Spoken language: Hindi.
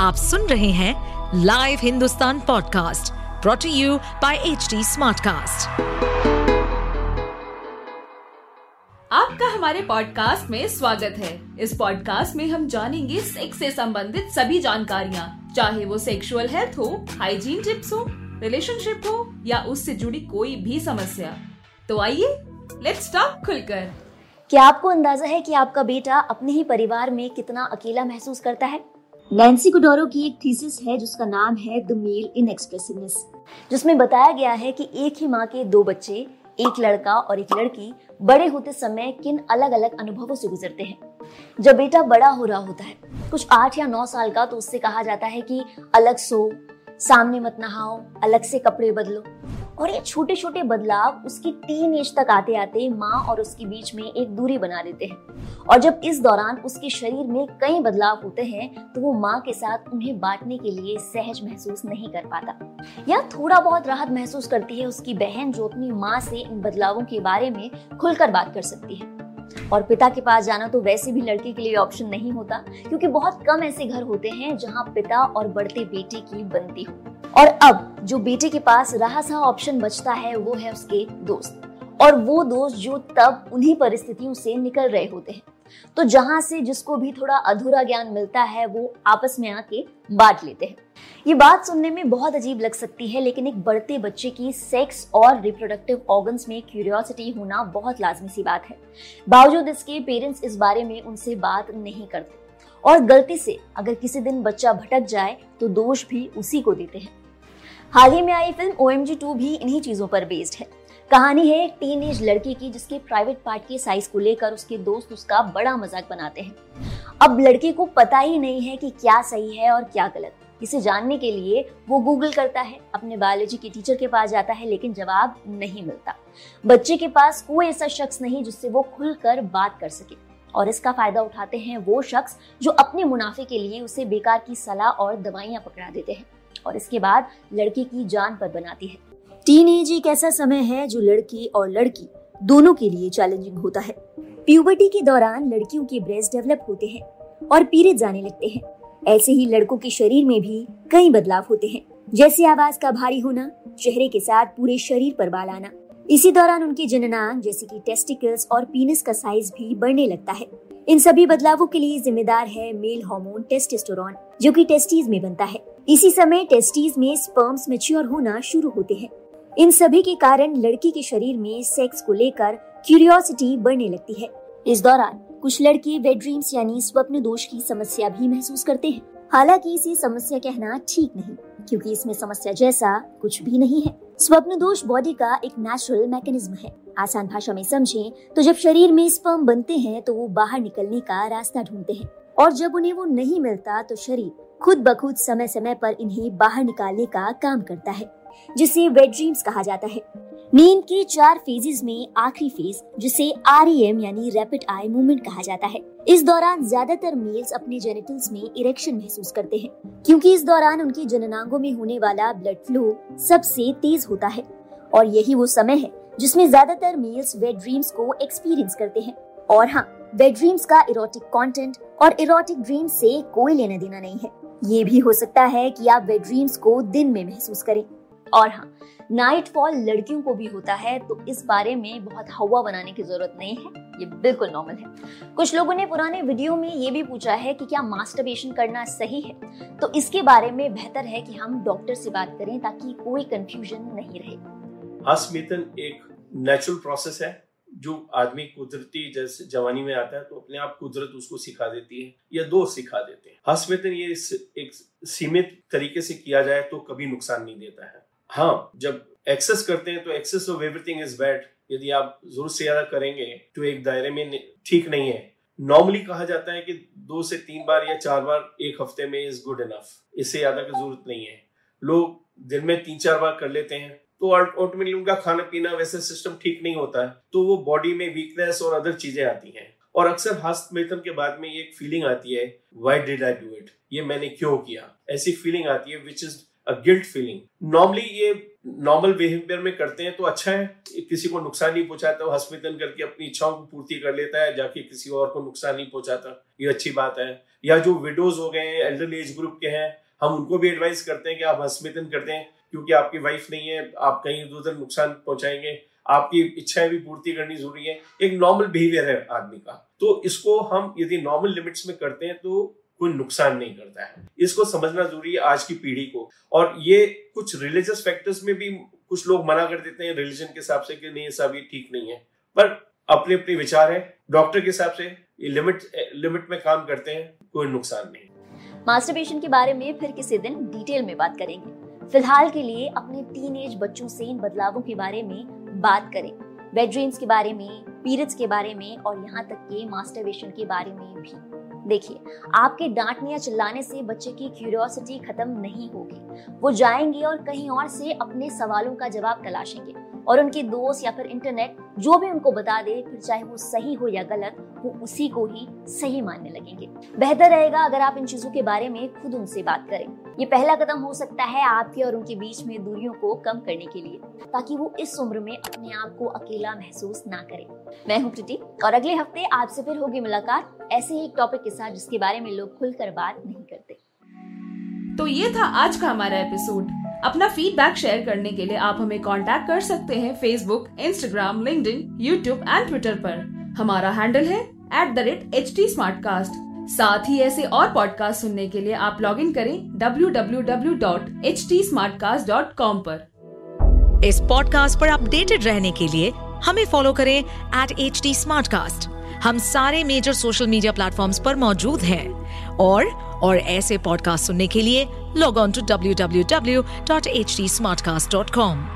आप सुन रहे हैं live Hindustan podcast brought you by H Smartcast. आपका हमारे पॉडकास्ट में स्वागत है। इस पॉडकास्ट में हम जानेंगे सेक्स से संबंधित सभी जानकारियाँ। चाहे वो सेक्सुअल हेल्थ हो हाइजीन टिप्स हो रिलेशनशिप हो या उससे जुड़ी कोई भी समस्या। तो आइए लेट्स टॉक खुलकर। क्या आपको अंदाज़ा है कि आपका बेटा अपने ही परिवार में कितना अकेला महसूस करता है? नैन्सी कुडोरो की एक थीसिस है, जिसका नाम है द मेल इन एक्सप्रेसिवनेस जिसमें बताया गया है कि एक ही माँ के दो बच्चे, एक लड़का और एक लड़की, बड़े होते समय किन अलग अलग अनुभवों से गुजरते हैं। जब बेटा बड़ा हो रहा होता है, कुछ आठ या नौ साल का तो उससे कहा जाता है कि अलग सो, सामने मत नहाओ, अलग से कपड़े बदलो। और ये छोटे छोटे बदलाव उसकी टीन एज तक आते आते माँ और उसके बीच में एक दूरी बना देते हैं। और जब इस दौरान उसके शरीर में कई बदलाव होते हैं तो वो माँ के साथ उन्हें बांटने के लिए सहज महसूस नहीं कर पाता। या थोड़ा बहुत राहत महसूस करती है उसकी बहन जो अपनी माँ से इन बदलावों के बारे में खुलकर बात कर सकती है। और पिता के पास जाना तो वैसे भी लड़के के लिए ऑप्शन नहीं होता, क्योंकि बहुत कम ऐसे घर होते हैं जहाँ पिता और बढ़ते बेटे की बनती हो। और अब जो बेटे के पास रहा सा ऑप्शन बचता है, वो है उसके दोस्त। और वो दोस्त जो तब उन्हीं परिस्थितियों से निकल रहे होते हैं। तो जहाँ से जिसको भी थोड़ा अधूरा ज्ञान मिलता है, वो आपस में आके बांट लेते हैं। ये बात सुनने में बहुत अजीब लग सकती है, लेकिन एक बढ़ते बच्चे की सेक्स और रिप्रोडक्टिव ऑर्गन्स में क्यूरियोसिटी होना बहुत लाजमी सी बात है। बावजूद इसके पेरेंट्स इस बारे में उनसे बात नहीं करते। और गलती से अगर किसी दिन बच्चा भटक जाए तो दोष भी उसी को देते हैं। हाल ही में आई फ़िल्म ओ एम भी इन्हीं चीज़ों पर बेस्ड है। कहानी है एक टीन एज लड़की की जिसके प्राइवेट पार्ट के साइज़ को लेकर उसके दोस्त उसका बड़ा मज़ाक बनाते हैं। अब लड़के को पता ही नहीं है कि क्या सही है और क्या गलत। इसे जानने के लिए वो गूगल करता है, अपने बायोलॉजी के टीचर के पास जाता है, लेकिन जवाब नहीं मिलता। बच्चे के पास कोई ऐसा शख्स नहीं जिससे वो खुलकर बात कर सके। और इसका फ़ायदा उठाते हैं वो शख्स जो अपने मुनाफे के लिए उसे बेकार की सलाह और दवाइयाँ पकड़ा देते हैं। और इसके बाद लड़की की जान पर बनाती है। टीन एज एक ऐसा समय है जो लड़की और लड़की दोनों के लिए चैलेंजिंग होता है। प्यूबर्टी के दौरान लड़कियों के ब्रेस्ट डेवलप होते हैं और पीरियड जाने लगते हैं। ऐसे ही लड़कों के शरीर में भी कई बदलाव होते हैं। जैसे आवाज़ का भारी होना, चेहरे के साथ पूरे शरीर पर बाल आना। इसी दौरान उनके जननांग जैसे कि टेस्टिकल्स और पीनस का साइज़ भी बढ़ने लगता है। इन सभी बदलावों के लिए जिम्मेदार है मेल हार्मोन टेस्टोस्टेरोन जो कि टेस्टीज में बनता है। इसी समय टेस्टीज में स्पर्म्स मेच्योर होना शुरू होते हैं। इन सभी के कारण लड़की के शरीर में सेक्स को लेकर क्यूरियोसिटी बढ़ने लगती है। इस दौरान कुछ लड़के वेड ड्रीम्स यानी स्वप्न दोष की समस्या भी महसूस करते हैं। हालाँकि इसे समस्या कहना ठीक नहीं, क्योंकि इसमें समस्या जैसा कुछ भी नहीं है। स्वप्न दोष बॉडी का एक नेचुरल मैकेनिज्म है। आसान भाषा में समझें तो जब शरीर में स्पर्म बनते हैं तो वो बाहर निकलने का रास्ता ढूंढते हैं। और जब उन्हें वो नहीं मिलता तो शरीर खुद ब खुद समय समय पर इन्हें बाहर निकालने का काम करता है, जिसे वेड ड्रीम्स कहा जाता है। नींद के चार फेजेस में आखिरी फ़ेज़ जिसे आर e यानी रैपिड आई मूवमेंट कहा जाता है। इस दौरान ज़्यादातर मेल्स अपने जेनिटल्स में इरेक्शन महसूस करते हैं, क्योंकि इस दौरान उनके जननांगों में होने वाला ब्लड फ्लो सबसे तेज होता है। और यही वो समय है, जिसमें ज़्यादातर मेल्स वेड ड्रीम्स को एक्सपीरियंस करते हैं। और हाँ वेड ड्रीम्स का इरोटिक कंटेंट और इरोटिक ड्रीम्स से कोई लेना देना नहीं है। ये भी हो सकता है कि आप वेड ड्रीम्स को दिन में महसूस करें। और हाँ नाइट फॉल लड़कियों को भी होता है तो इस बारे में बहुत हवा बनाने की ज़रूरत नहीं है। ये बिल्कुल नॉर्मल है। कुछ लोगों ने पुराने वीडियो में ये भी पूछा है कि क्या मास्टरबेशन करना सही है? तो इसके बारे में बेहतर है कि हम डॉक्टर से बात करें ताकि कोई कंफ्यूजन नहीं रहे। हस्मितन एक नेचुरल प्रोसेस है। जो आदमी कुदरती जैसे जवानी में आता है तो अपने आप कुदरत उसको सिखा देती है, या दो सिखा देते हैं। हस्मितन ये एक सीमित तरीके से किया जाए तो कभी नुकसान नहीं देता है। हाँ जब एक्सेस करते हैं तो excess of everything is bad. यदि आप ज़ोर से ज़्यादा करेंगे तो एक दायरे में ठीक नहीं है। नॉर्मली कहा जाता है कि दो से तीन बार या चार बार एक हफ़्ते में इज़ गुड इनफ इससे ज़्यादा की ज़रूरत नहीं है। लोग दिन में तीन चार बार कर लेते हैं तो ऑटोमेटिकली उनका खाना पीना वैसे सिस्टम ठीक नहीं होता है। तो वो बॉडी में वीकनेस और अदर चीज़ें आती हैं। और अक्सर हस्त हस्तमेतन के बाद में ये एक फीलिंग आती है why did I do it ये मैंने क्यों किया? ऐसी फीलिंग आती है which is a guilt feeling normally ये नॉर्मल बिहेवियर में करते हैं तो अच्छा है किसी को नुकसान नहीं पहुंचाता। वो हस्पिटल करके अपनी इच्छाओं को पूर्ति कर लेता है, जाके किसी और को नुकसान नहीं पहुंचाता। ये अच्छी बात है। या जो विडोज हो गए हैं एल्डर एज ग्रुप के हैं, हम उनको भी एडवाइस करते हैं कि आप हस्पिटल करते हैं। क्योंकि आपकी वाइफ नहीं है, आप कहीं इधर उधर नुकसान पहुंचाएँगे, आपकी इच्छाएँ भी पूर्ति करनी ज़रूरी है, एक नॉर्मल बिहेवियर है आदमी का। तो इसको हम यदि नॉर्मल लिमिट्स में करते हैं तो कोई नुकसान नहीं करता है। इसको समझना ज़रूरी है आज की पीढ़ी को। और ये कुछ रिलीजियस फैक्टर्स में भी कुछ लोग मना कर देते हैं रिलीजन के हिसाब से कि नहीं ऐसा भी ठीक नहीं है। पर अपने अपने विचार है डॉक्टर के हिसाब से ये लिमिट लिमिट में काम करते हैं, कोई नुकसान नहीं मास्टरबेशन के बारे में फिर किसी दिन डिटेल में बात करेंगे। फ़िलहाल के लिए अपने टीन बच्चों से इन बदलावों के बारे में बात करें। बेड के बारे में पीरियड्स के बारे में और यहाँ तक के मास्टरबेशन के बारे में भी। देखिए, आपके डांटने या चिल्लाने से बच्चे की क्यूरियोसिटी खत्म नहीं होगी। वो जाएँगे और कहीं और से अपने सवालों का जवाब तलाशेंगे और उनके दोस्त या फिर इंटरनेट जो भी उनको बता दे, फिर चाहे वो सही हो या गलत वो उसी को ही सही मानने लगेंगे। बेहतर रहेगा अगर आप इन चीज़ों के बारे में खुद उनसे बात करें। ये पहला कदम हो सकता है आपके और उनके बीच में दूरियों को कम करने के लिए, ताकि वो इस उम्र में अपने आप को अकेला महसूस ना करे। मैं हूँ प्रीति, और अगले हफ़्ते आपसे फिर होगी मुलाकात ऐसे ही एक टॉपिक के साथ जिसके बारे में लोग खुलकर बात नहीं करते। तो ये था आज का हमारा एपिसोड अपना फीडबैक शेयर करने के लिए आप हमें कांटेक्ट कर सकते हैं Facebook Instagram link YouTube and Twitter पर। हमारा हैंडल है at the rate H T साथ ही ऐसे और पॉडकास्ट सुनने के लिए आप लॉग इन करें W W W dot H T smart www.htsmartcast.com पर। इस पॉडकास्ट पर अपडेटेड रहने के लिए हमें फॉलो करें एट एच टी हम सारे मेजर सोशल मीडिया प्लेटफॉर्म्स पर मौजूद हैं और और ऐसे पॉडकास्ट सुनने के लिए log on to W W W dot H T smart cast dot com